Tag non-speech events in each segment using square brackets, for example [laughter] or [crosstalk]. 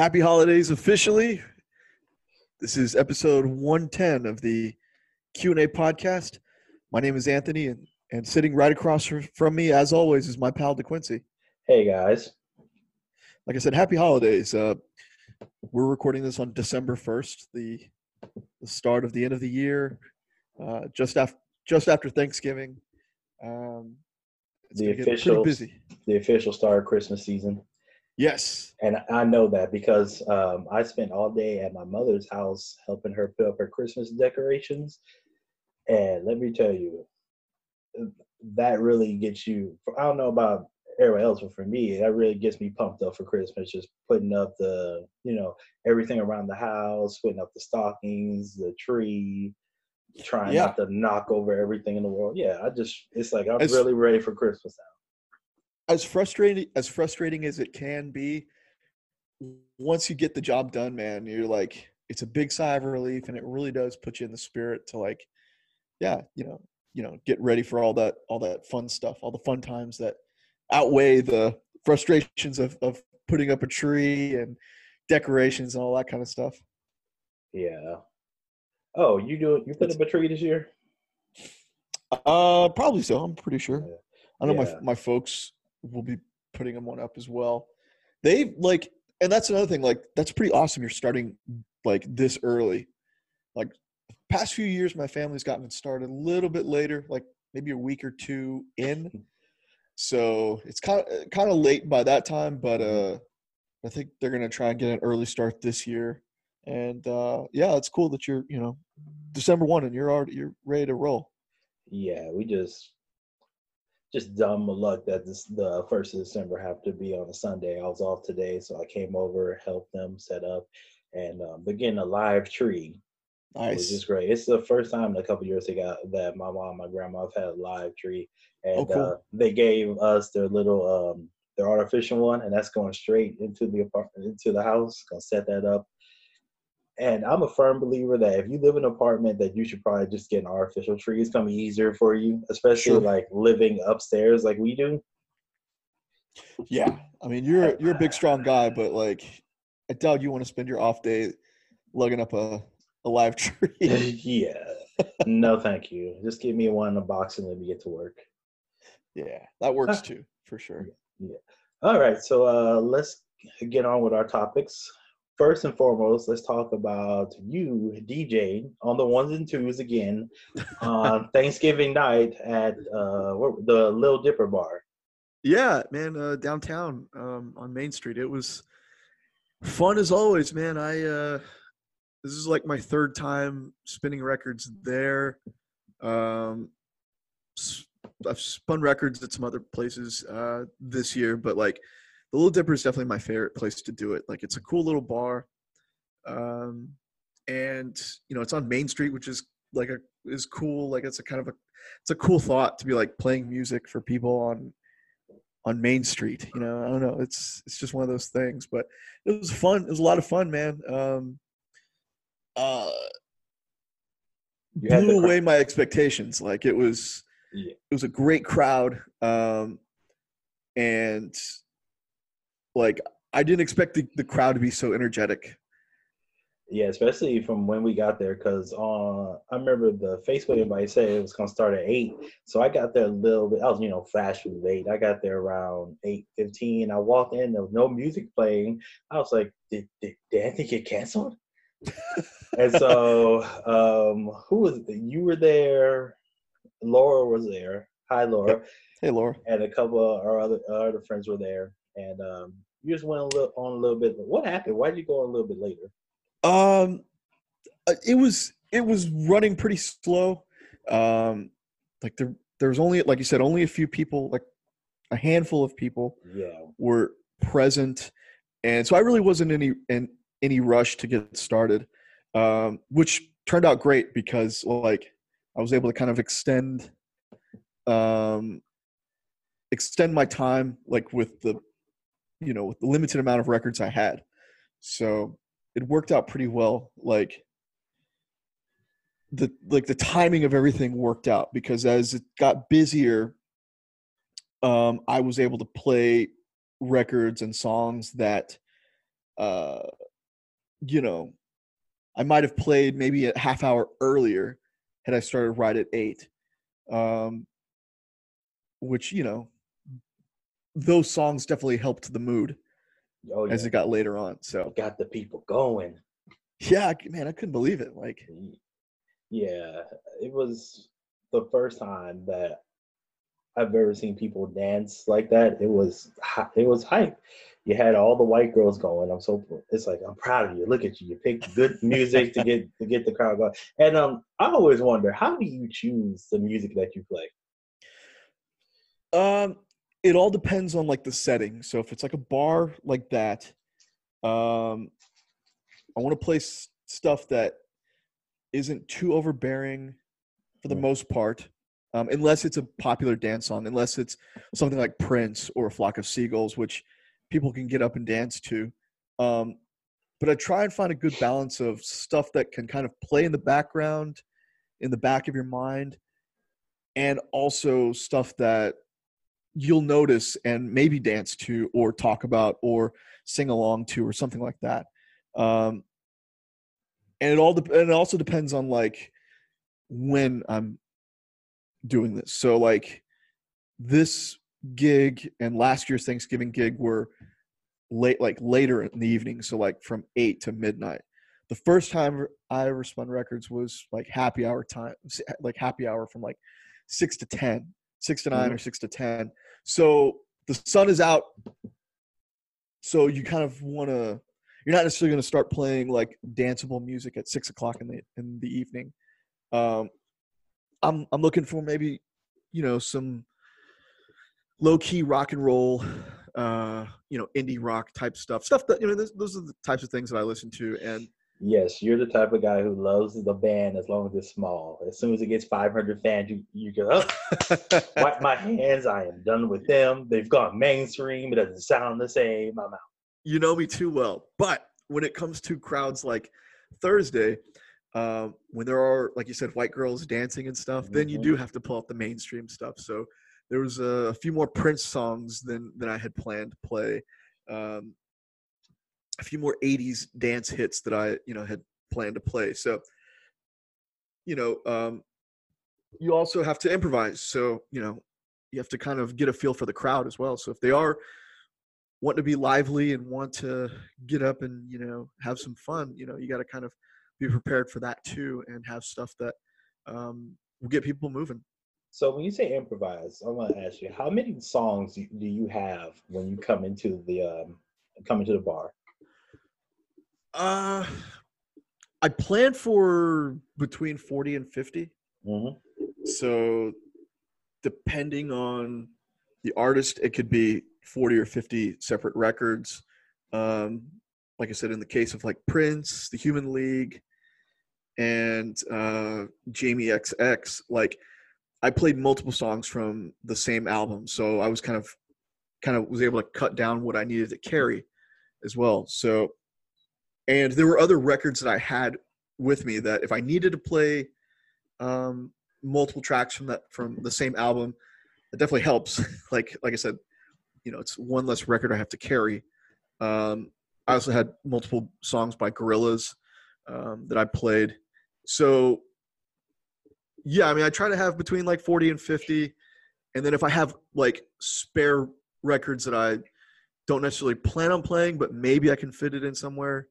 Happy holidays officially. This is episode 110 of the Q&A podcast. My name is Anthony and, and sitting right across from me as always is my pal DeQuincy. Hey guys. Like I said, happy holidays. Uh, we're recording this on December 1st, the the start of the end of the year, uh, just after just after Thanksgiving. Um, the official busy. The official start of Christmas season. Yes. And I know that because um, I spent all day at my mother's house helping her put up her Christmas decorations. And let me tell you, that really gets you, I don't know about everyone else, but for me, that really gets me pumped up for Christmas. Just putting up the, you know, everything around the house, putting up the stockings, the tree, trying yeah. not to knock over everything in the world. Yeah, I just, it's like I'm really ready for Christmas now as frustrating as frustrating as it can be once you get the job done man you're like it's a big sigh of relief and it really does put you in the spirit to like yeah you know you know get ready for all that all that fun stuff all the fun times that outweigh the frustrations of of putting up a tree and decorations and all that kind of stuff. Yeah. Oh you do you put up a tree this year? Uh probably so i'm pretty sure. I know yeah. my my folks will be putting them one up as well. They like, and that's another thing. Like, that's pretty awesome. You're starting like this early. Like, past few years, my family's gotten it started a little bit later, like maybe a week or two in. So it's kind of kind of late by that time, but uh, I think they're gonna try and get an early start this year. And uh, yeah, it's cool that you're you know December one and you're already you're ready to roll. Yeah, we just just dumb luck that this the first of December have to be on a Sunday. I was off today, so I came over, helped them set up, and um, begin a live tree. Nice. Which is great. It's the first time in a couple years they got that my mom, my grandma have had a live tree, and oh, cool. uh, they gave us their little um, their artificial one, and that's going straight into the apartment, into the house. Gonna set that up, and I'm a firm believer that if you live in an apartment, that you should probably just get an artificial tree. It's gonna be easier for you, especially sure. like living upstairs like we do. Yeah, I mean you're you're a big strong guy, but like I doubt you want to spend your off day lugging up a a live [laughs] tree. [laughs] yeah, no, thank you. Just give me one in a box and let me get to work. Yeah, that works too for sure. Yeah. All right, so uh, let's get on with our topics first and foremost, let's talk about you DJing on the ones and twos again [laughs] on Thanksgiving night at uh, the Little Dipper Bar. Yeah, man, uh, downtown um, on Main Street. It was fun as always, man. I uh, this is like my third time spinning records there. Um, I've spun records at some other places uh, this year, but like the Little Dipper is definitely my favorite place to do it. Like it's a cool little bar, um, and you know it's on Main Street, which is like a is cool. Like it's a kind of a it's a cool thought to be like playing music for people on on Main Street. You know, I don't know. It's it's just one of those things, but it was fun. It was a lot of fun, man. Um, uh, blew away my expectations. Like it was, yeah. it was a great crowd. Um, and like I didn't expect the, the crowd to be so energetic. Yeah, especially from when we got there, because uh, I remember the Facebook invite said it was gonna start at eight, so I got there a little bit. I was, you know, flash was late. I got there around eight fifteen. I walked in, there was no music playing. I was like, "Did did, did anything get canceled?" [laughs] and so, um, who was it? You were there. Laura was there. Hi, Laura. Hey, Laura. And a couple of our other our other friends were there and um, you just went a little, on a little bit. What happened? Why did you go on a little bit later? Um, uh, it was it was running pretty slow. Um, like there there was only like you said only a few people, like a handful of people, yeah, were present, and so I really wasn't any in any rush to get started, um, which turned out great because like I was able to kind of extend um extend my time like with the you know, with the limited amount of records I had. So it worked out pretty well. Like the like the timing of everything worked out because as it got busier, um, I was able to play records and songs that uh, you know, I might have played maybe a half hour earlier had I started right at eight. Um, which you know, those songs definitely helped the mood Oh yeah, as it got later on. So got the people going. yeah, man, I couldn't believe it. Like, Yeah, it was the first time that I've ever seen people dance like that. It was it was hype. You had all the white girls going. I'm so it's like I'm proud of you. Look at you. You picked good music to get to get the crowd going. And um, I always wonder how do you choose the music that you play? It all depends on like the setting. So if it's like a bar like that, um, I want to play s- stuff that isn't too overbearing for the most part, um, unless it's a popular dance song, unless it's something like Prince or a Flock of Seagulls, which people can get up and dance to. Um, but I try and find a good balance of stuff that can kind of play in the background, in the back of your mind, and also stuff that you'll notice and maybe dance to or talk about or sing along to or something like that. Um and it all dep and it also depends on like when i'm doing this. So like this gig and last year's thanksgiving gig were late like later in the evening so like from 8 to midnight. The first time i ever spun records was like happy hour time like happy hour from like 6 to 10 6 to 9 or 6 to 10 so the sun is out. So you kind of want to you're not necessarily going to start playing like danceable music at six o'clock in the in the evening. Um i'm i'm looking for maybe you know some low key rock and roll uh you know indie rock type stuff. Stuff that you know those, those are the types of things that i listen to. And Yes, you're the type of guy who loves the band as long as it's small. As soon as it gets 500 fans, you you go, oh, [laughs] wipe my hands. I am done with them. They've gone mainstream. It doesn't sound the same. I'm out. you know me too well. But when it comes to crowds like Thursday, um, when there are, like you said, white girls dancing and stuff, then you do have to pull up the mainstream stuff. So there was a, a few more Prince songs than than I had planned to play. Um, a few more '80s dance hits that I, you know, had planned to play. So, you know, um, you also have to improvise. So, you know, you have to kind of get a feel for the crowd as well. So if they are want to be lively and want to get up and you know have some fun you know you got to kind of be prepared for that too and have stuff that um, will get people moving So when you say improvise, I want to ask you, how many songs do do you have when you come into the um, come into the bar? Uh i plan for between 40 and 50 hmm so depending on the artist it could be 40 or 50 separate records. Um like i said in the case of like prince the human league and uh jamie xx like i played multiple songs from the same album. So i was kind of kind of was able to cut down what i needed to carry as well. So and there were other records that i had with me that if i needed to play um multiple tracks from that from the same album it definitely helps. [laughs] Like like i said you know it's one less record i have to carry. Um i also had multiple songs by Gorillaz um, that i played. So yeah i mean i try to have between like 40 and 50 and then if i have like spare records that i don't necessarily plan on playing but maybe i can fit it in somewhere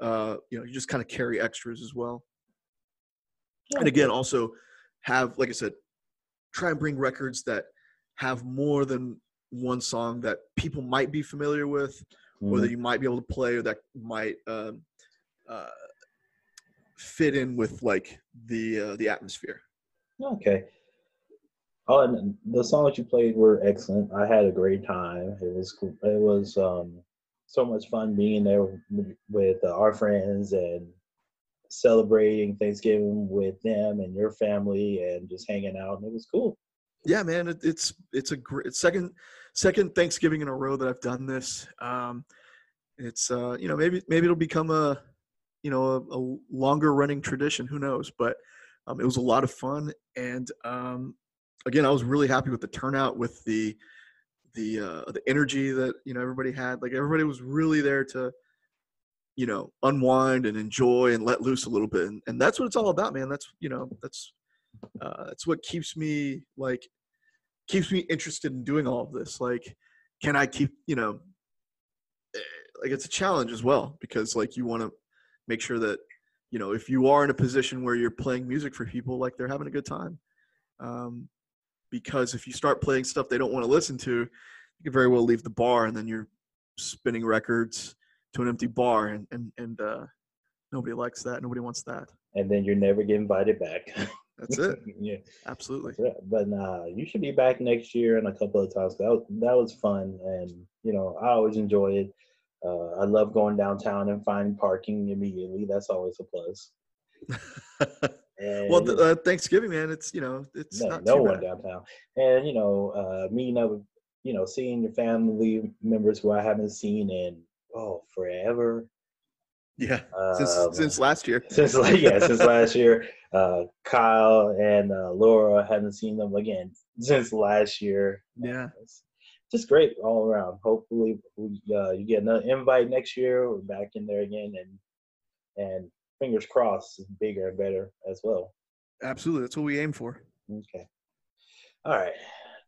uh you know you just kind of carry extras as well and again also have like i said try and bring records that have more than one song that people might be familiar with or that you might be able to play or that might um, uh, fit in with like the uh, the atmosphere Okay. Oh, and the songs you played were excellent. I had a great time. It was cool. It was um, so much fun being there with, our friends and celebrating Thanksgiving with them and your family and just hanging out. And it was cool. yeah man it, it's it's a great second second thanksgiving in a row that i've done this um it's uh you know maybe maybe it'll become a you know a, a longer running tradition who knows but um, it was a lot of fun and um again i was really happy with the turnout with the the uh the energy that you know everybody had like everybody was really there to you know unwind and enjoy and let loose a little bit. And, and that's what it's all about man. That's you know that's uh, that's what keeps me like keeps me interested in doing all of this. Like can i keep you know eh, like it's a challenge as well because like you want to make sure that you know if you are in a position where you're playing music for people like they're having a good time. Um, because if you start playing stuff they don't want to listen to you could very well leave the bar and then you're spinning records to an empty bar and and, and uh, nobody likes that nobody wants that and then you're never get invited back. [laughs] that's it yeah, absolutely right. But nah, you should be back next year and a couple of times. That was, that was fun, and you know I always enjoy it. Uh, I love going downtown and finding parking immediately. That's always a plus. [laughs] And well th- uh, thanksgiving man it's you know it's no, not no too one bad. downtown, and you know uh, meeting up, with, you know, seeing your family members who I haven't seen in oh forever. yeah Um, since since last year. since like yeah since [laughs] last year uh kyle and uh laura haven't seen them again since last year. Yeah. It's just great all around. Hopefully we, uh, you get another invite next year. We're back in there again and and fingers crossed bigger and better as well. Absolutely that's what we aim for. Okay. All right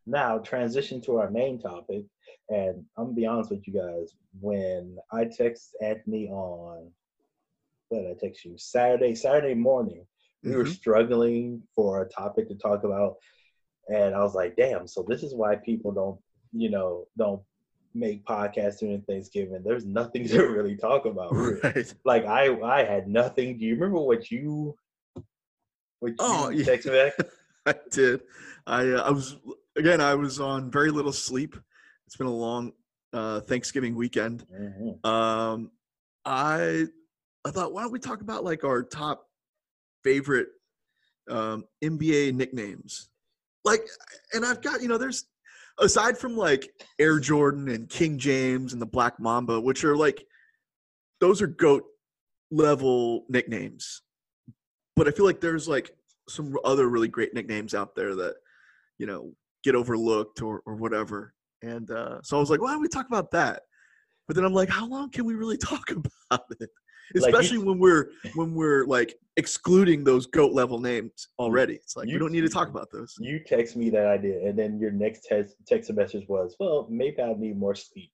now transition to our main topic and i'm gonna be honest with you guys when i text anthony on what did i text you? Saturday saturday morning we were Mhm. struggling for a topic to talk about and i was like damn so this is why people don't you know don't make podcasts during thanksgiving there's nothing [laughs] to really talk about really. right like i i had nothing do you remember what you what you Oh, yeah. back [laughs] I did. I uh, I was again. I was on very little sleep. It's been a long uh, Thanksgiving weekend. Mhm. Um, I I thought, why don't we talk about like our top favorite um, NBA nicknames? Like, and I've got you know, there's aside from like Air Jordan and King James and the Black Mamba, which are like those are goat level nicknames. But I feel like there's like some other really great nicknames out there that you know get overlooked or or whatever. And uh, so I was like, why don't we talk about that? But then I'm like, how long can we really [laughs] talk about it? Like, Especially when we're when we're like excluding those goat level names already. It's like we You- don't need to talk about those. you text me that idea and then your next text text message was well maybe i need more sleep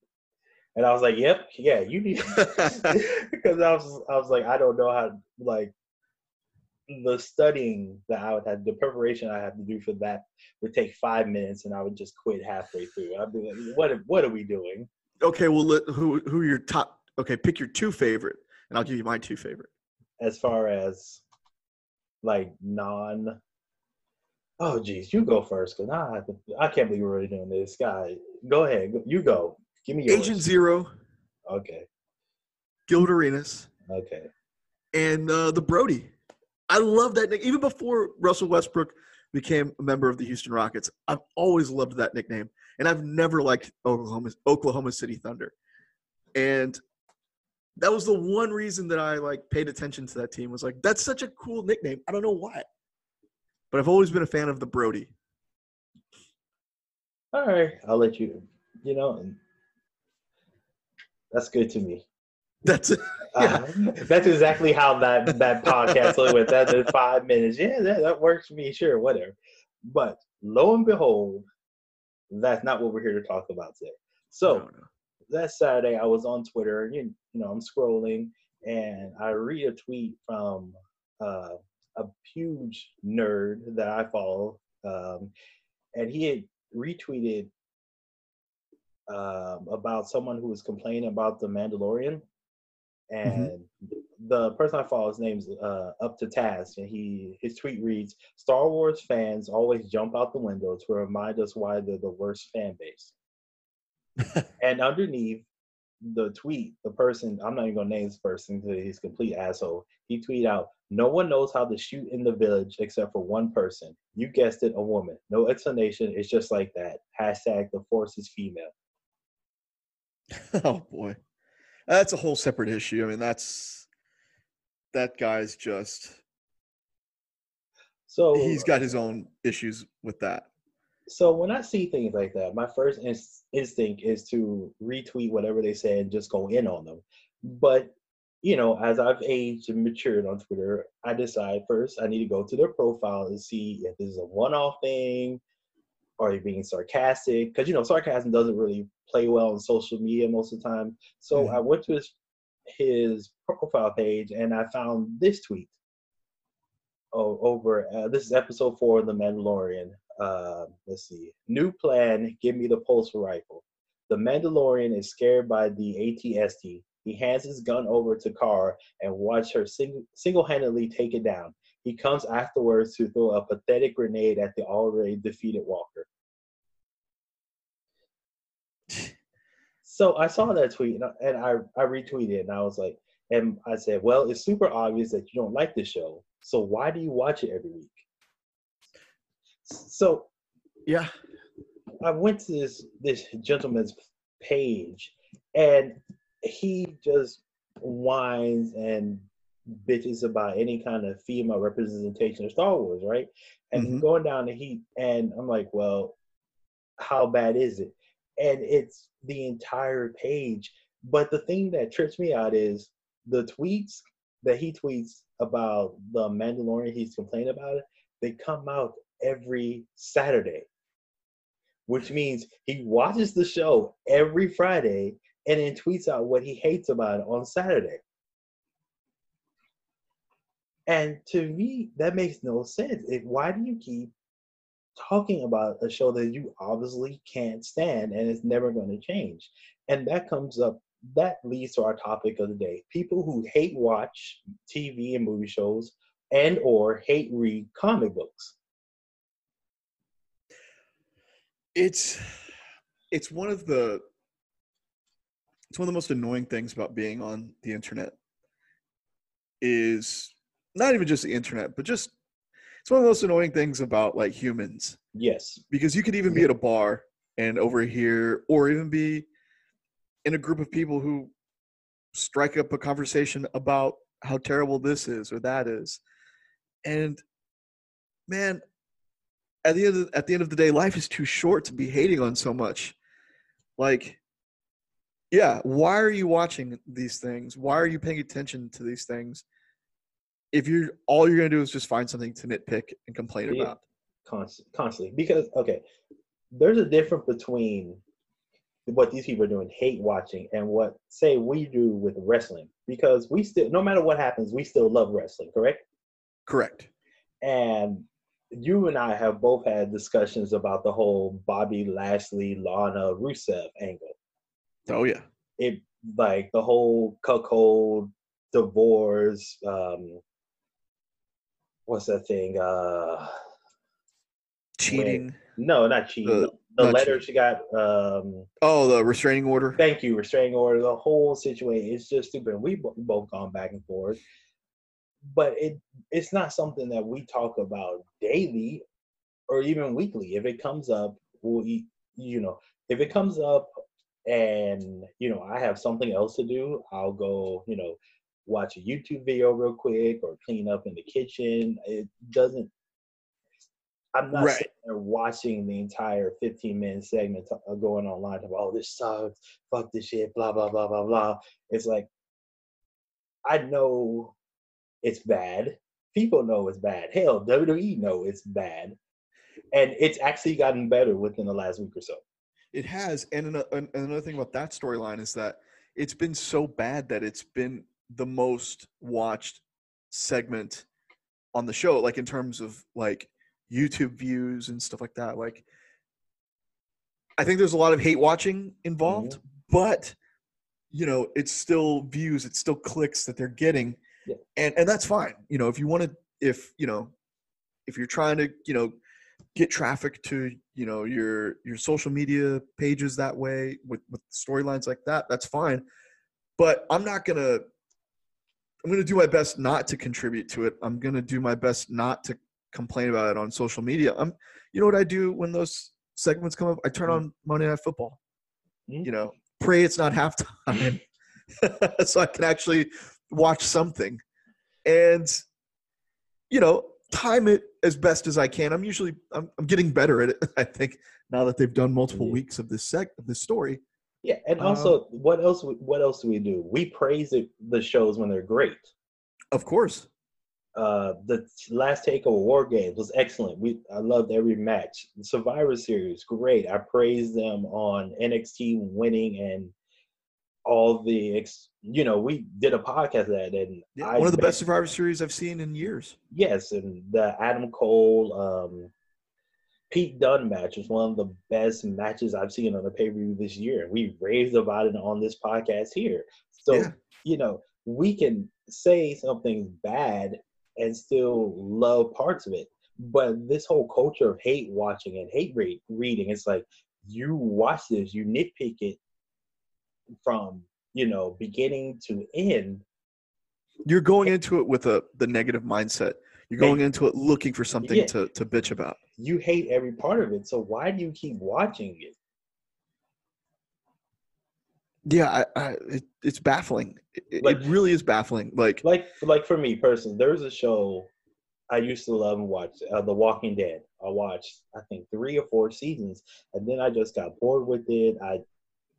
and i was like yep yeah you need [laughs] [laughs] because i was i was like i don't know how like the studying that i would have the preparation i have to do for that would take five minutes and i would just quit halfway through i'd be like what what are we doing okay, well, let, who who are your top? Okay, pick your two favorite, and I'll give you my two favorite. as far as like non oh geez you go first because I, I can't believe we're already doing this guy go ahead you go give me yours. Agent Zero, okay Gilbert Arenas, okay and uh, the Brodie. I love that nick. Even before Russell Westbrook became a member of the Houston Rockets, I've always loved that nickname, and I've never liked Oklahoma Oklahoma City Thunder, and that was the one reason that I like paid attention to that team. Was like that's such a cool nickname. I don't know why, but I've always been a fan of the Brodie. all right i'll let you you know that's good to me That's. Yeah. Uh, [laughs] that's exactly how that that podcast went. That is five minutes. Yeah, that, that works for me. Sure, whatever. But lo and behold, that's not what we're here to talk about today. So No, no. That Saturday, I was on Twitter. You, you know, I'm scrolling, and I read a tweet from uh, a huge nerd that I follow, um, and he had retweeted um, about someone who was complaining about the Mandalorian, and the person I follow, his name's uh, Up to Task, and he his tweet reads: "Star Wars fans always jump out the window to remind us why they're the worst fan base." And underneath the tweet, the person I'm not even gonna name this person because he's a complete asshole. He tweeted out, "No one knows how to shoot in the village except for one person. You guessed it, a woman. No explanation. It's just like that. Hashtag the force is female." [laughs] Oh boy, that's a whole separate issue. I mean, that's that guy's just So he's got his own issues with that. So when I see things like that, my first ins- instinct is to retweet whatever they say and just go in on them. But you know, as I've aged and matured on Twitter, I decide first I need to go to their profile and see if this is a one-off thing, are you being sarcastic? Because you know, sarcasm doesn't really play well on social media most of the time. So mm-hmm. I went to his his profile page and I found this tweet. Oh, over uh, this is episode four of The Mandalorian. Uh, let's see. New plan. Give me the pulsar rifle. The Mandalorian is scared by the ATST. He hands his gun over to Cara and watch her sing- single-handedly take it down. He comes afterwards to throw a pathetic grenade at the already defeated Walker. so I saw that tweet and I, and I, I retweeted it and I was like, and I said, well, it's super obvious that you don't like the show. So why do you watch it every week? So, yeah, I went to this this gentleman's page, and he just whines and bitches about any kind of female representation of Star Wars, right? And mm-hmm. going down the heat, and I'm like, well, how bad is it? And it's the entire page. But the thing that trips me out is the tweets that he tweets about the Mandalorian, he's complaining about it, they come out every Saturday, which means he watches the show every Friday and then tweets out what he hates about it on Saturday. And to me, that makes no sense. Why do you keep talking about a show that you obviously can't stand and it's never going to change? And that comes up, that leads to our topic of the day. People who hate watch TV and movie shows and or hate read comic books. It's it's one of the it's one of the most annoying things about being on the internet is not even just the internet, but just it's one of the most annoying things about like humans. Yes. Because you could even be at a bar and over overhear, or even be in a group of people who strike up a conversation about how terrible this is or that is. And man, at the end of, at the end of the day, life is too short to be hating on so much. Like, yeah, why are you watching these things? Why are you paying attention to these things? if you're all you're gonna do is just find something to nitpick and complain yeah. about constantly, constantly because okay there's a difference between what these people are doing hate watching and what say we do with wrestling because we still no matter what happens we still love wrestling correct correct and you and i have both had discussions about the whole bobby lashley lana rusev angle oh yeah it like the whole cuckold divorce um what's that thing? Uh, cheating. When, no, not cheating. the, the not letter cheating. she got. Um, oh, the restraining order. Thank you, restraining order. The whole situation is just stupid. We've both gone back and forth, but it it's not something that we talk about daily or even weekly. If it comes up, we'll eat. You know, if it comes up and you know I have something else to do, I'll go. You know, watch a YouTube video real quick or clean up in the kitchen. It doesn't. I'm not right. sitting there watching the entire 15 minute segment uh, going online about, oh, this sucks, fuck this shit, blah, blah, blah, blah, blah. It's like, I know it's bad. People know it's bad. Hell, WWE know it's bad. And it's actually gotten better within the last week or so. It has. And another thing about that storyline is that it's been so bad that it's been the most watched segment on the show like in terms of like youtube views and stuff like that like i think there's a lot of hate watching involved mm-hmm. but you know it's still views it's still clicks that they're getting yeah. and and that's fine you know if you want to if you know if you're trying to you know get traffic to you know your your social media pages that way with with storylines like that that's fine but i'm not gonna I'm going to do my best not to contribute to it. I'm going to do my best not to complain about it on social media. I'm, you know what I do when those segments come up? I turn mm-hmm. on Monday Night Football. Mm-hmm. You know, pray it's not halftime, [laughs] so I can actually watch something, and you know, time it as best as I can. I'm usually I'm, I'm getting better at it. [laughs] I think now that they've done multiple weeks of this seg of this story, Yeah, and Um, also, what else? What else do we do? We praise it, the shows when they're great. Of course. Uh, the last take Takeover War Games was excellent. We I loved every match. The Survivor Series, great. I praised them on NXT winning and all the ex. You know, we did a podcast that, and Yeah, I one of the best Survivor Series I've seen in years. Yes, and the Adam Cole, um, Pete Dunne match was one of the best matches I've seen on a pay per view this year. We raved about it on this podcast here. So, Yeah. you know, we can say something's bad and still love parts of it. But this whole culture of hate watching and hate read, reading, it's like you watch this, you nitpick it from, you know, beginning to end. You're going into it with a the negative mindset. You're going into it looking for something Yeah. to, to bitch about. You hate every part of it. So why do you keep watching it? Yeah, I, I, it, it's baffling. It, Like- it really is baffling. Like, like like for me personally, there's a show I used to love and watch, uh, The Walking Dead. I watched I think three or four seasons, and then I just got bored with it. I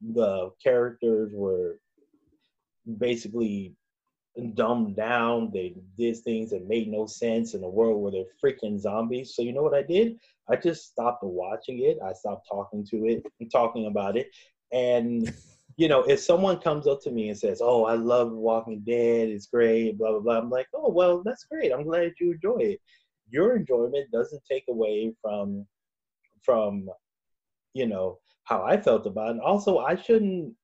the characters were basically dumbed down. They did things that made no sense in a world where they're freaking zombies. So you know what I did? I just stopped watching it. I stopped talking to it and talking about it. And [laughs] you know, if someone comes up to me and says, "Oh, I love Walking Dead. It's great," blah blah blah, I'm like, "Oh, well, that's great. I'm glad you enjoy it." Your enjoyment doesn't take away from from you know how I felt about it. And also, I shouldn't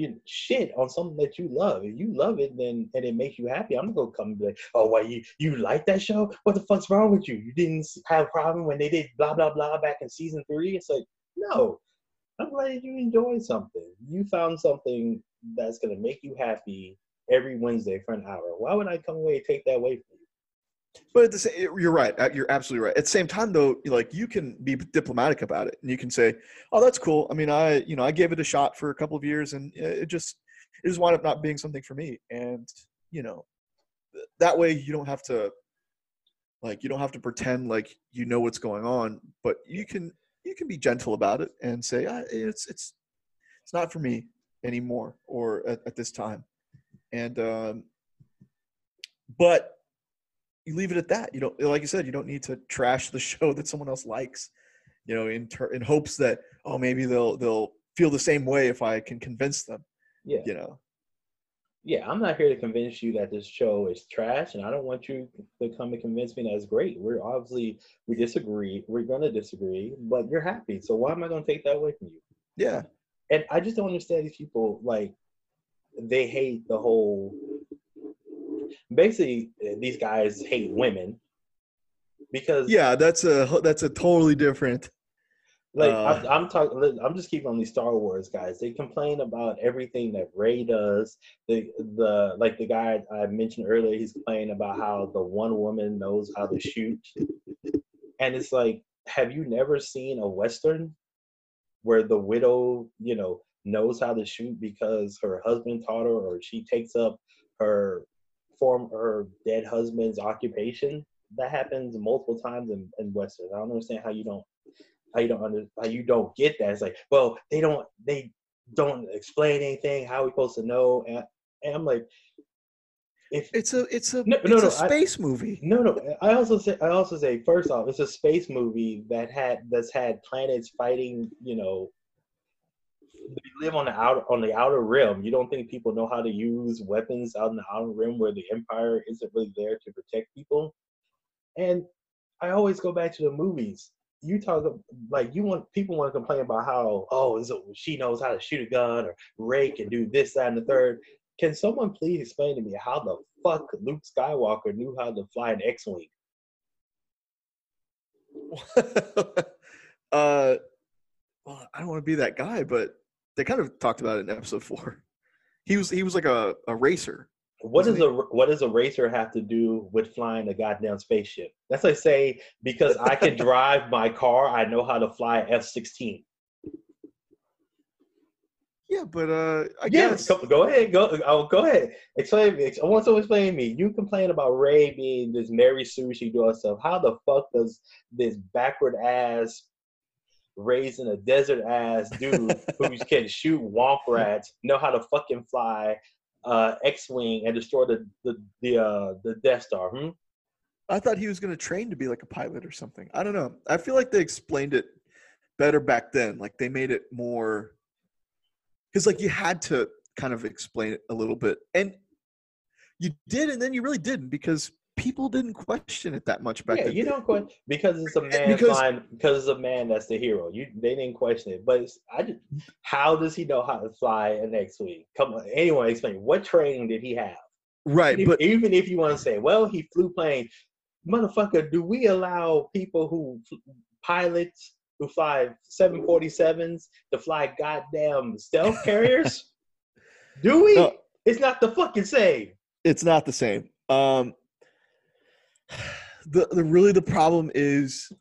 you know, shit on something that you love. If you love it, then and it makes you happy, I'm gonna come and be like, "Oh, why you you like that show? What the fuck's wrong with you? You didn't have a problem when they did blah blah blah back in season three? It's like, no, I'm glad you enjoy something. You found something that's gonna make you happy every Wednesday for an hour. Why would I come away take that away from you? But at the same, you're right. uh, You're absolutely right. At the same time, though, like you can be diplomatic about it, and you can say, "Oh, that's cool. I mean, I, you know, I gave it a shot for a couple of years, and it just, it just wound up not being something for me." And you know, that way you don't have to, like, you don't have to pretend like you know what's going on, but you can, you can be gentle about it and say, "It's, it's, it's not for me anymore, or at, at this time," and um, but you leave it at that. You don't, like you said, you don't need to trash the [laughs] show that someone else likes. You know, in ter- in hopes that oh maybe they'll they'll feel the same way if I can convince them. Yeah. You know. yeah, I'm not here to convince you that this show is trash, and I don't want you to come and convince me that it's great. We're obviously we disagree. We're gonna disagree, but you're happy. So why am I gonna take that away from you? Yeah. And I just don't understand these people. Like they hate the whole. Basically, uh, these guys hate women because Yeah. That's a that's a totally different. Like Uh, I'm, I'm talking, I'm just keeping on these Star Wars guys. They complain about everything that Rey does. The the like the guy I mentioned earlier, he's complaining about how the one woman knows how to shoot, and it's like, have you never seen a western where the widow, you know, knows how to shoot because her husband taught her, or she takes up her form her dead husband's occupation? That happens multiple times in, in westerns. I don't understand how you don't how you don't under how you don't get that. It's like, well, they don't they don't explain anything. How are we supposed to know? And, and I'm like, if It's a it's a No, it's no, a no, I- space movie. no, no, I also say I also say first off, it's a space movie that had that's had planets fighting. You know, they live on the outer on the outer rim. You don't think people know how to use weapons out in the outer rim where the Empire isn't really there to protect people? And I always go back to the movies. You talk like you want people want to complain about how oh it, she knows how to shoot a gun or Rey can do this that and the third. Can someone please explain to me how the fuck Luke Skywalker knew how to fly an X-wing? [laughs] uh, well, I don't want to be that guy, but they kind of talked about it in episode four. He was he was like a, a racer. What does a what does a racer have to do with flying a goddamn spaceship? That's like say because I can [laughs] drive my car, I know how to fly F sixteen. Yeah, but uh, I Yeah, guess go, go ahead, go oh, go ahead. Explain me. I want someone to explain me. You complain about Rey being this Mary Sue, she doing stuff. How the fuck does this backward ass raising a desert ass dude who [laughs] can shoot womp rats, know how to fucking fly uh, X-wing and destroy the the the uh, the Death Star. Hmm? I thought he was going to train to be like a pilot or something. I don't know. I feel like they explained it better back then. Like they made it more because like you had to kind of explain it a little bit, and you did, and then you really didn't because people didn't question it that much back yeah, then. you don't question because it's a [laughs] man Because- flying because it's a man that's the hero. You they didn't question it, but it's, I just how does he know how to fly an X-wing? Come on, anyone explain what training did he have? right, If- but even if you want to say, well, he flew planes, motherfucker, do we allow people who pilots who fly 747s to fly goddamn stealth [laughs] carriers? do we? No. It's not the fucking same. it's not the same. Um, the the really the problem is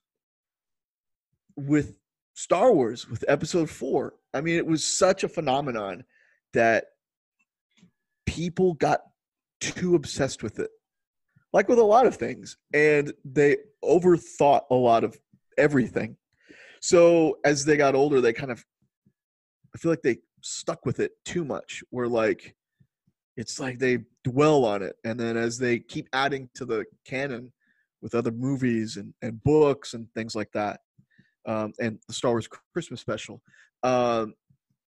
with Star Wars with Episode Four. I mean, it was such a phenomenon that people got too obsessed with it, like with a lot of things, and they overthought a lot of everything. So as they got older, they kind of, I feel like they stuck with it too much. Where like it's like they dwell on it and then as they keep adding to the canon with other movies and, and books and things like that um, and the star wars christmas special um,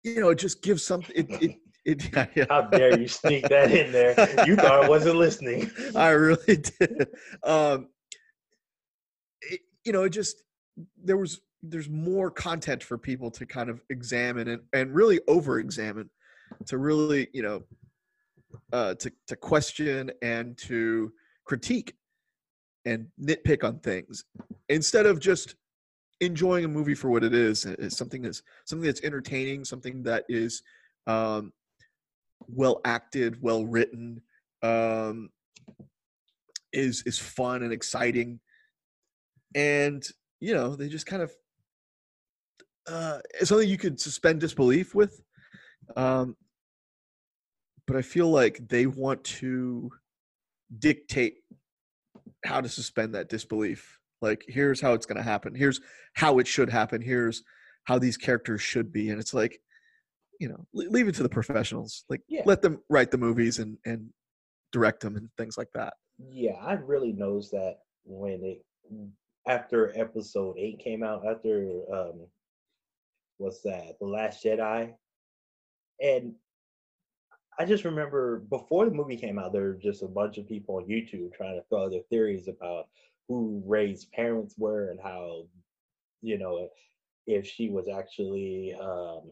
you know it just gives something it, it, [laughs] it [laughs] yeah, yeah. How dare you sneak that in there? You thought I wasn't listening. [laughs] i really did um, it, you know it just there was there's more content for people to kind of examine and, and really over examine to really you know uh, to to question and to critique and nitpick on things. Instead of just enjoying a movie for what it is it's something that's something that's entertaining something that is um, well acted well written um, is is fun and exciting. And you know they just kind of uh, it's something you could suspend disbelief with. Um, but I feel like they want to dictate how to suspend that disbelief. Like, here's how it's going to happen. Here's how it should happen. Here's how these characters should be. And it's like, you know, leave it to the professionals. Like, Yeah. let them write the movies and and direct them and things like that. Yeah, I really noticed that when it after episode eight came out, after um what's that, The Last Jedi. And I just remember before the movie came out, there were just a bunch of people on YouTube trying to throw their theories about who Rey's parents were and how, you know, if she was actually um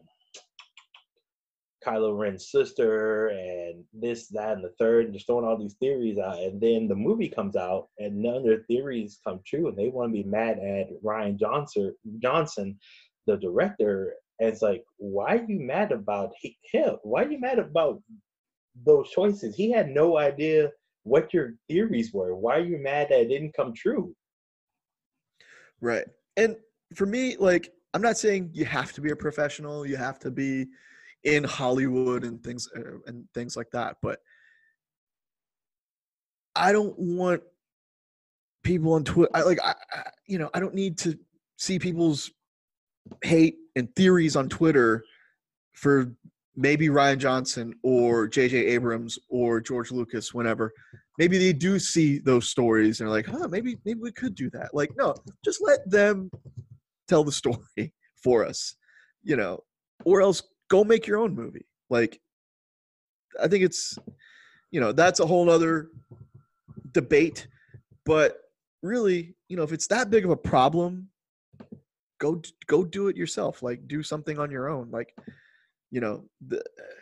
Kylo Ren's sister and this, that, and the third, and just throwing all these theories out. And then the movie comes out and none of their theories come true. And they want to be mad at Rian Johnson, Johnson, the director. And it's like, why are you mad about him? Why are you mad about those choices? He had no idea what your theories were. Why are you mad that it didn't come true? Right. And for me, like, I'm not saying you have to be a professional, you have to be in Hollywood and things uh, and things like that, but I don't want people on Twitter. I like, I, I, you know, I don't need to see people's hate and theories on Twitter for maybe Rian Johnson or J.J. Abrams or George Lucas. Whenever maybe they do see those stories and are like, huh, maybe maybe we could do that. Like, no, just let them tell the [laughs] story for us, you know, or else go make your own movie. Like, I think it's, you know, that's a whole other debate. But really, you know, if it's that big of a problem, go go do it yourself. Like, do something on your own. Like, you know, the, eh,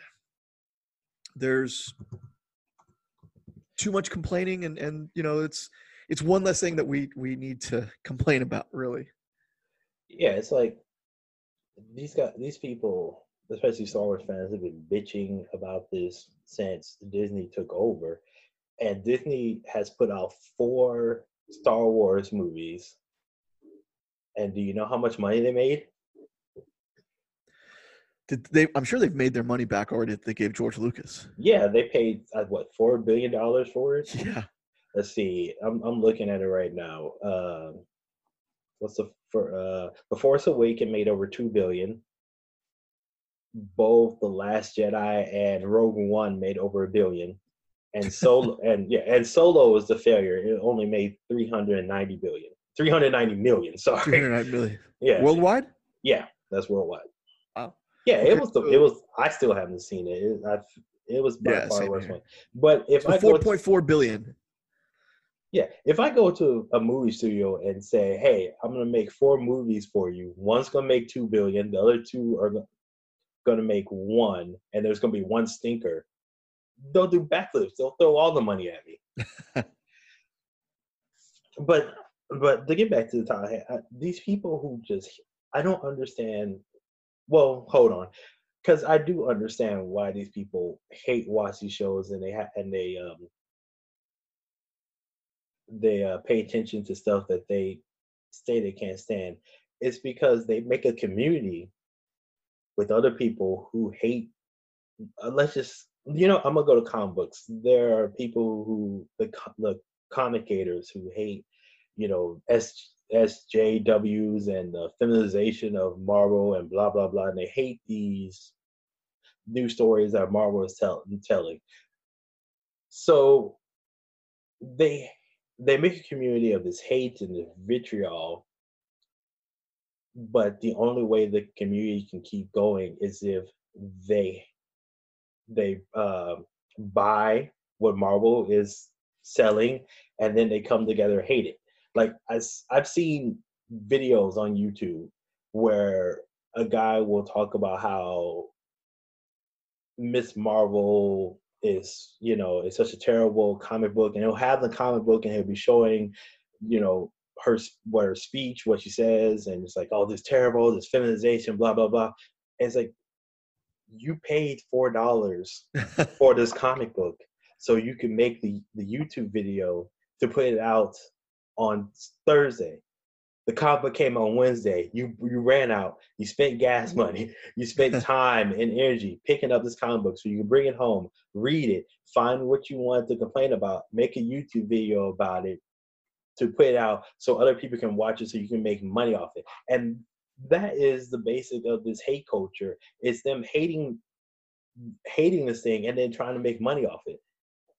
there's too much complaining, and and you know, it's it's one less thing that we we need to [laughs] complain about. Really. Yeah, it's like these guys, these people, especially Star Wars fans, have been bitching about this since Disney took over, and Disney has put out four Star Wars movies. And do you know how much money they made? Did they? I'm sure they've made their money back already. They gave George Lucas. Yeah, they paid uh, what four billion dollars for it. [laughs] Yeah. Let's see, I'm I'm looking at it right now. Um, what's the for uh The Force Awakens made over two billion. Both The Last Jedi and Rogue One made over a billion. And [laughs] Solo and yeah, and Solo was the failure. It only made 390 billion. 390 million, sorry. 309 million. [laughs] Yeah. Worldwide? Yeah, that's worldwide. Wow. Yeah, Okay, it was the it was I still haven't seen it. It, I, it was by Yeah, far same worse here. one. But if So I go to, 4.4 billion. Yeah, if I go to a movie studio and say, "Hey, I'm gonna make four movies for you. One's gonna make two billion. The other two are gonna make one, and there's gonna be one stinker," they'll do backflips. They'll throw all the money at me. [laughs] but but to get back to the I, these people who just I don't understand. Well, hold on, because I do understand why these people hate watch these shows and they ha- and they um they uh, pay attention to stuff that they say they can't stand. It's because they make a community with other people who hate. Uh, let's just you know I'm gonna go to comic books. There are people who the the Comicsgaters who hate you know S SJWs and the feminization of Marvel and blah blah blah, and they hate these new stories that Marvel is tell, telling. So they they make a community of this hate and this vitriol, but the only way the community can keep going is if they they uh, buy what Marvel is selling, and then they come together hate it. Like i've seen videos on YouTube where a guy will talk about how Miss Marvel is, you know, is such a terrible comic book, and he'll have the comic book and he'll be showing, you know, her what her speech, what she says, and it's like, oh, this terrible, this feminization, blah blah blah. And it's like, you paid four dollars [laughs] for this comic book so you can make the, the YouTube video to put it out on Thursday. The comic book came on Wednesday. You you ran out. You spent gas [laughs] money. You spent [laughs] time and energy picking up this comic book so you can bring it home, read it, find what you want to complain about, make a YouTube video about it to put it out so other people can watch it so you can make money off it. And that is the basic of this hate culture. It's them hating hating this thing and then trying to make money off it.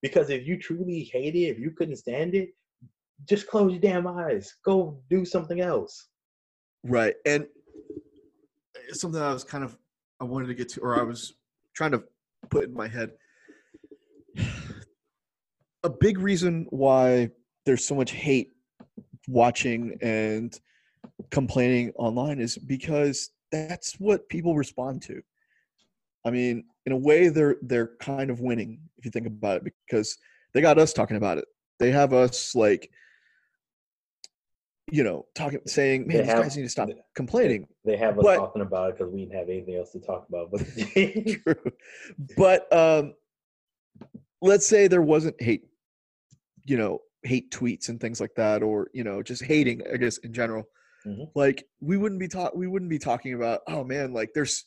Because if you truly hate it, if you couldn't stand it, just close your damn eyes. Go do something else. Right. And it's something I was kind of I wanted to get to or I was trying to put in my head. A big reason why there's so much hate watching and complaining online is because that's what people respond to. I mean, in a way they're they're kind of winning if you think about it because they got us talking about it. They have us like you know, talking saying, They "Man, these have- guys need to stop complaining." They have us But- talking about it because we didn't have anything else to talk about. But [laughs] True. But um, let's say there wasn't hate, you know, hate tweets and things like that, or you know, just hating, I guess, in general. Mhm. Like we wouldn't be talk, we wouldn't be talking about, oh man, like there's,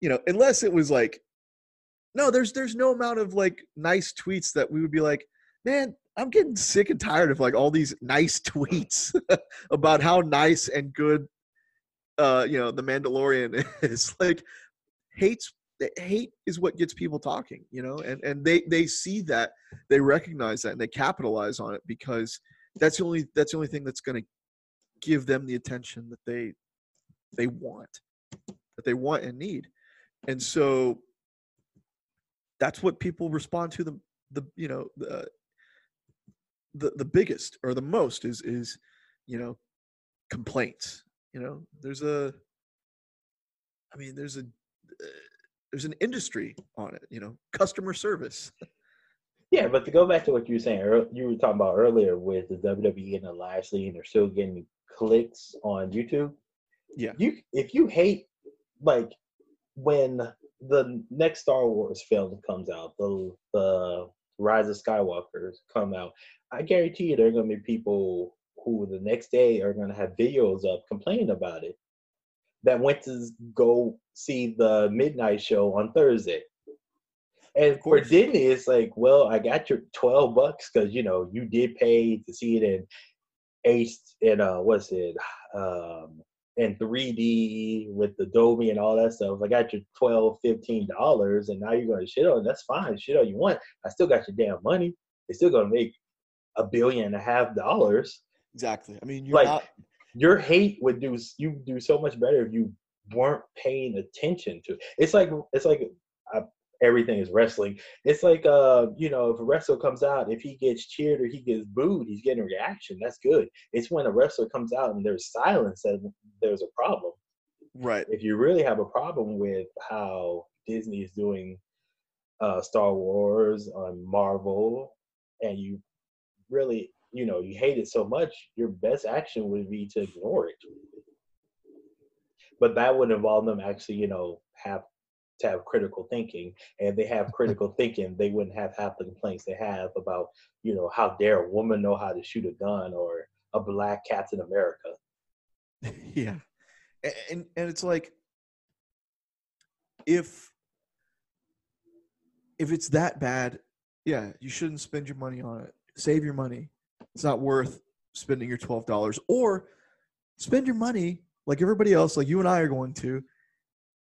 you know, unless it was like, no, there's there's no amount of like nice tweets that we would be like, man, I'm getting sick and tired of like all these nice [laughs] tweets [laughs] about how nice and good uh you know the mandalorian [laughs] is. Like hates hate is what gets people talking you know and and they they see that they recognize that and they capitalize on it because that's the only that's the only thing that's going to give them the attention that they they want that they want and need. And so that's what people respond to the the you know the the, the biggest or the most is is you know complaints you know there's a i mean there's a uh, there's an industry on it you know customer service [laughs] yeah, but to go back to what you were saying, you were talking about earlier with the WWE and the Lashley, and they're still getting clicks on YouTube. Yeah. You if you hate like when the next Star Wars film comes out, the the Rise of Skywalkers come out, I guarantee you there are gonna be people who the next day are gonna have videos up complaining about it that went to go see the midnight show on Thursday. And for course. Disney, it's like, well, I got your twelve bucks because you know you did pay to see it in H in uh what's it um, in 3D with Dolby and all that stuff. I got your 12 $15 and now you're going to shit on. That's fine. Shit all you want. I still got your damn money. It's still going to make a billion and a half dollars. Exactly. I mean, you're like, not. Your hate would do you do so much better if you weren't paying attention to. It. It's like it's like I, everything is wrestling. It's like uh, you know, if a wrestler comes out, if he gets cheered or he gets booed, he's getting a reaction. That's good. It's when a wrestler comes out and there's silence that there's a problem. Right. If you really have a problem with how Disney is doing uh, Star Wars on Marvel, and you really, you know, you hate it so much, your best action would be to ignore it. But that would involve them actually, you know, have to have critical thinking. And they have critical thinking, they wouldn't have half the complaints they have about, you know, how dare a woman know how to shoot a gun or a black Captain America. [laughs] yeah. And and it's like if if it's that bad, yeah, you shouldn't spend your money on it. Save your money. It's not worth spending your twelve dollars. Or spend your money like everybody else, like you and I are going to,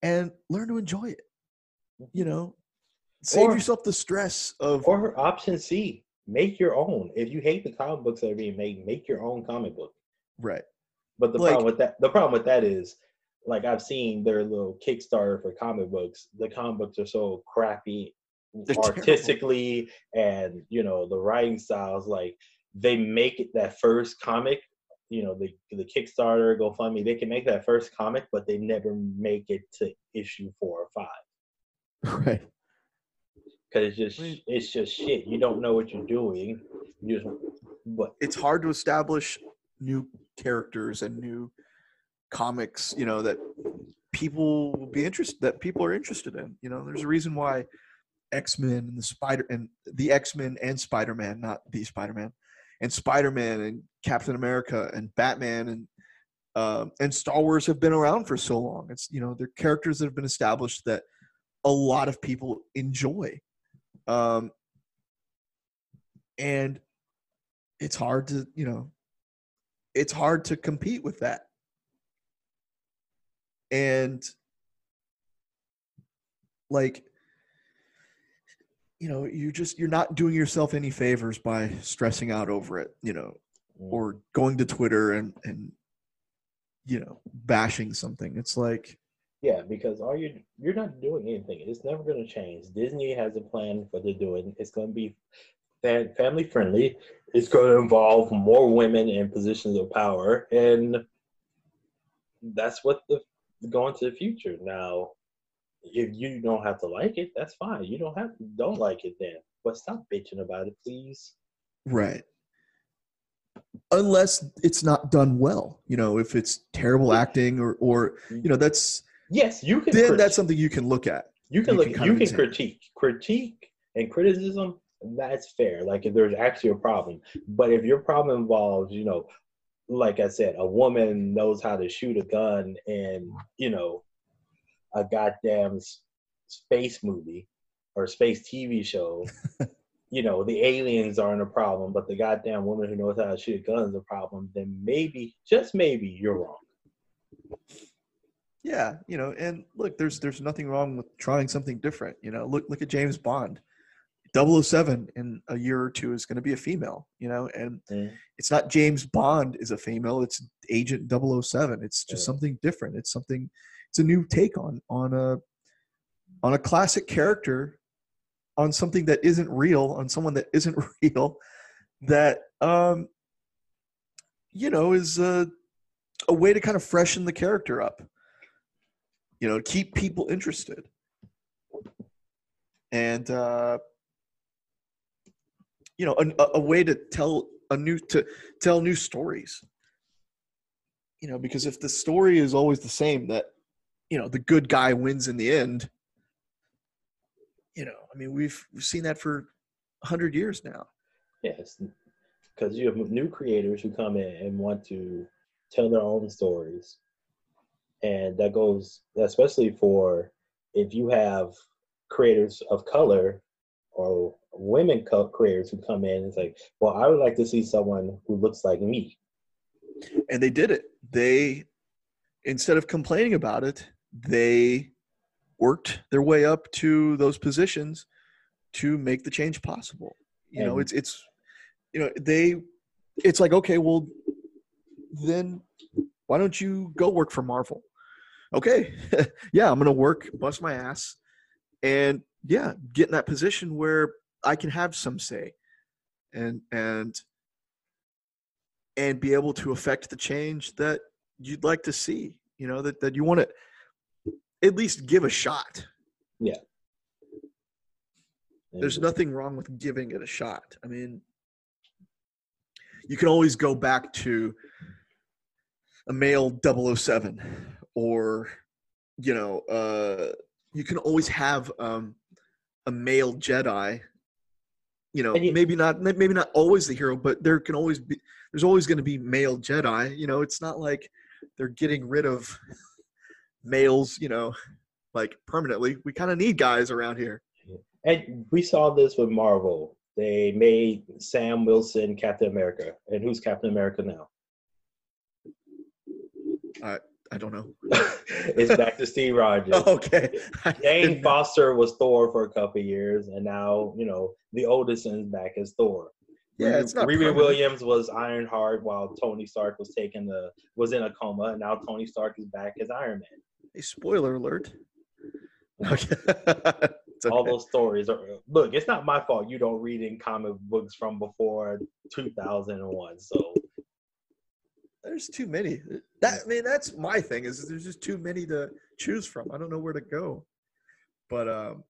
and learn to enjoy it. You know, save or, yourself the stress of. Or option C, make your own. If you hate the comic books that are being made, make your own comic book. Right. But the like, problem with that, the problem with that is, like I've seen their little Kickstarter for comic books. The comic books are so crappy, artistically, terrible. and you know the writing styles. Like they make it that first comic you know the the Kickstarter, GoFundMe, they can make that first comic, but they never make it to issue four or five. [laughs] Right. Because it's just it's just shit. You don't know what you're doing. You just but it's hard to establish new characters and new comics. You know that people will be interested that people are interested in. You know, there's a reason why X Men and the Spider and the X Men and Spider Man, not the Spider Man, and Spider-Man and Captain America and Batman and uh, and Star Wars have been around for so long. It's you know they're characters that have been established that a lot of people enjoy, um, and it's hard to you know it's hard to compete with that, and like you know you're just you're not doing yourself any favors by stressing out over it you know mm. or going to twitter and and you know bashing something. It's like yeah because all you you're not doing anything. It's never going to change. Disney has a plan for they're doing. It's going to be family friendly it's going to involve more women in positions of power and that's what the going to the future. Now if you don't have to like it, that's fine. You don't have don't like it then. But stop bitching about it, please. Right. Unless it's not done well. You know, if it's terrible acting or or you know, that's Yes, you can then that's something you can look at. You can you look can you can critique. Critique and criticism, that's fair. Like if there's actually a problem. But if your problem involves, you know, like I said, a woman knows how to shoot a gun and, you know, a goddamn space movie or space TV show, [laughs] you know, the aliens aren't a problem, but the goddamn woman who knows how to shoot a gun is a problem, then maybe, just maybe, you're wrong. Yeah, you know, and look, there's there's nothing wrong with trying something different. You know, look look at James Bond. 007 in a year or two is going to be a female, you know, and mm. it's not James Bond is a female, it's Agent 007. It's just something different. It's something it's a new take on on a on a classic character on something that isn't real on someone that isn't [laughs] real that um you know is a, a way to kind of freshen the character up. You know keep people interested. And uh you know a, a way to tell a new to tell new stories. You know because if the story is always the same that you know the good guy wins in the end. You know i mean we've we've seen that for 100 years now. Yes because you have new creators who come in and want to tell their own stories. And that goes especially for if you have creators of color or women creators who come in and say well i would like to see someone who looks like me. And they did it. They instead of complaining about it, they worked their way up to those positions to make the change possible. You know, it's it's you know, they it's like okay, well then why don't you go work for Marvel? Okay. [laughs] yeah, I'm going to work, bust my ass and yeah, get in that position where I can have some say and and and be able to affect the change that you'd like to see you know that, that you want to at least give a shot. Yeah. there's nothing wrong with giving it a shot. I mean you can always go back to a male 007 or you know uh you can always have um a male jedi you know you- maybe not maybe not always the hero but there can always be there's always going to be male jedi you know it's not like they're getting rid of males you know like permanently we kind of need guys around here And we saw this with Marvel. They made Sam Wilson Captain America. And who's Captain America now? i I don't know it's back to Steve Rogers. Oh, okay I Jane. Foster was Thor for a couple of years, and now you know the Odinson's back as Thor. yeah it's not Riri. Williams was Ironheart while Tony Stark was taking the was in a coma, and now Tony Stark is back as Iron Man. A spoiler alert [laughs] okay [laughs] It's All okay. those stories are look. It's not my fault you don't read in comic books from before 2001. So There's too many. That I mean, that's my thing. Is there's just too many to choose from. I don't know where to go. But um,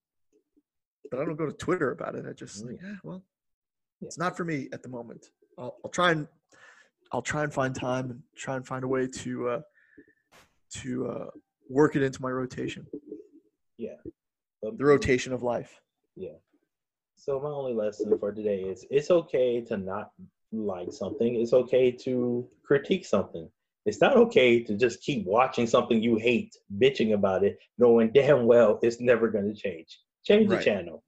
but I don't go to Twitter about it. I just like, yeah, well, it's not for me at the moment. I'll, I'll try and I'll try and find time and try and find a way to uh, to uh, work it into my rotation, but the um, rotation of life. Yeah. So my only lesson for today is it's okay to not like something. It's okay to critique something. It's not okay to just keep watching something you hate, bitching about it, knowing damn well it's never going to change. Change the Right. channel.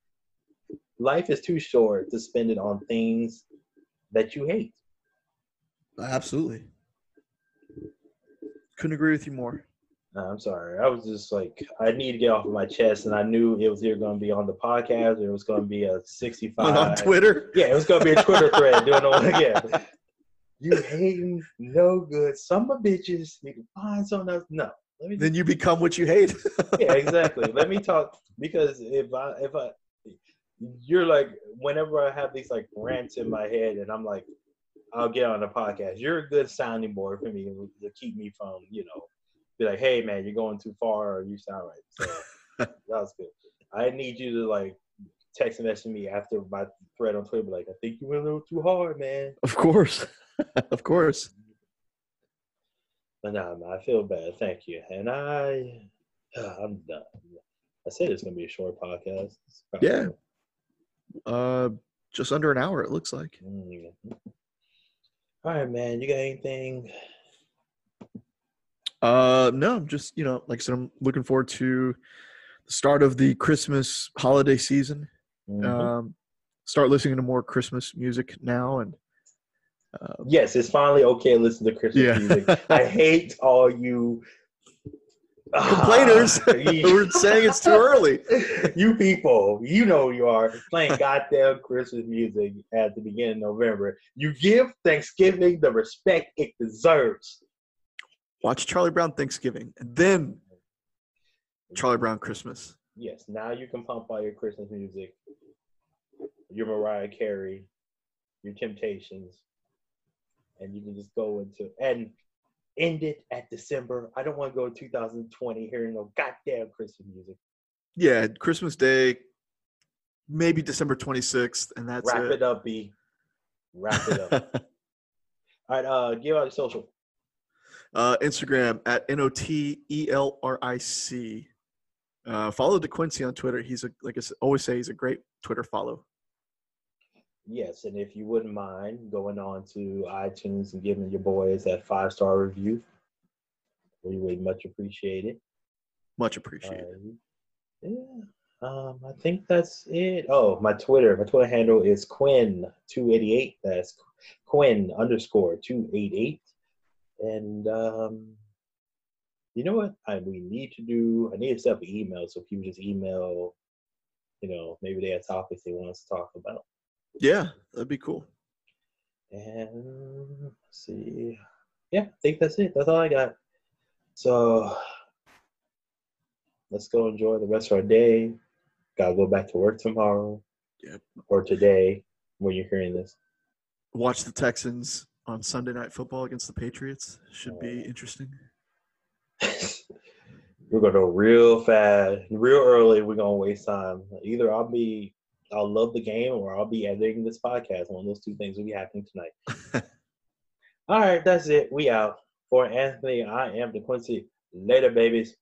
Life is too short to spend it on things that you hate. Absolutely. Couldn't agree with you more. I'm sorry. I was just like, I need to get off of my chest, and I knew it was either going to be on the podcast or it was going to be a 65. on Twitter. Yeah, it was gonna be a Twitter thread doing all again. [laughs] You hating no good. Some of bitches need to find someone else. No, let me. Then you become what you hate. [laughs] yeah, exactly. Let me talk because if I if I you're like whenever I have these like rants in my head and I'm like I'll get on the podcast. You're a good sounding board for me to keep me from you know be like hey man you're going too far or you sound right. So [laughs] that was good. I need you to like text and message me after my thread on Twitter like I think you went a little too hard man. Of course. [laughs] of course. But nah, man, I feel bad. Thank you. And I, [sighs] I'm done. I said it's gonna be a short podcast. Yeah. Uh just under an hour it looks like. Mm. All right, man. You got anything? Uh no, I'm just, you know, like I said I'm looking forward to the start of the Christmas holiday season. Mhm. Um start listening to more Christmas music now and uh, yes, it's finally okay to listen to Christmas Yeah. music. I [laughs] hate all you complainers Ah, [laughs] who are saying it's too early. [laughs] you people, you know you are playing goddamn Christmas music at the beginning of November. You give Thanksgiving the respect it deserves. Watch Charlie Brown Thanksgiving and then Charlie Brown Christmas. Yes, now you can pump out your Christmas music, your Mariah Carey, your Temptations, and you can just go into and end it at December. I don't want to go to 2020 hearing no goddamn Christmas music. Yeah, Christmas Day, maybe December 26th, and that's Wrap it. it up, B. Wrap it up. [laughs] All right, uh, give out your social. Uh, Instagram at N O T E L R I C. Uh, follow DeQuincy on Twitter. He's a like I always say, he's a great Twitter follow. Yes, and if you wouldn't mind going on to iTunes and giving your boys that five star review, we would much appreciate it. Much appreciated. Alright. Yeah. Um, I think that's it. Oh, my Twitter. My Twitter handle is Quinn288. That's Quinn underscore 288. And um, you know what? I we need to do. I need to set up an email so people just email. You know, maybe they have topics they want us to talk about. Yeah, that'd be cool. And let's see, yeah, I think that's it. That's all I got. So let's go enjoy the rest of our day. Gotta go back to work tomorrow. Yep. Or today when you're hearing this. Watch the Texans on Sunday Night Football against the Patriots. Should be Oh. interesting. [laughs] We're gonna go real fast, real early. We're gonna waste time. Either I'll be, I'll love the game, or I'll be editing this podcast. One of those two things will be happening tonight. [laughs] All right, that's it. We out. For Anthony, I am DeQuincy. Later, babies.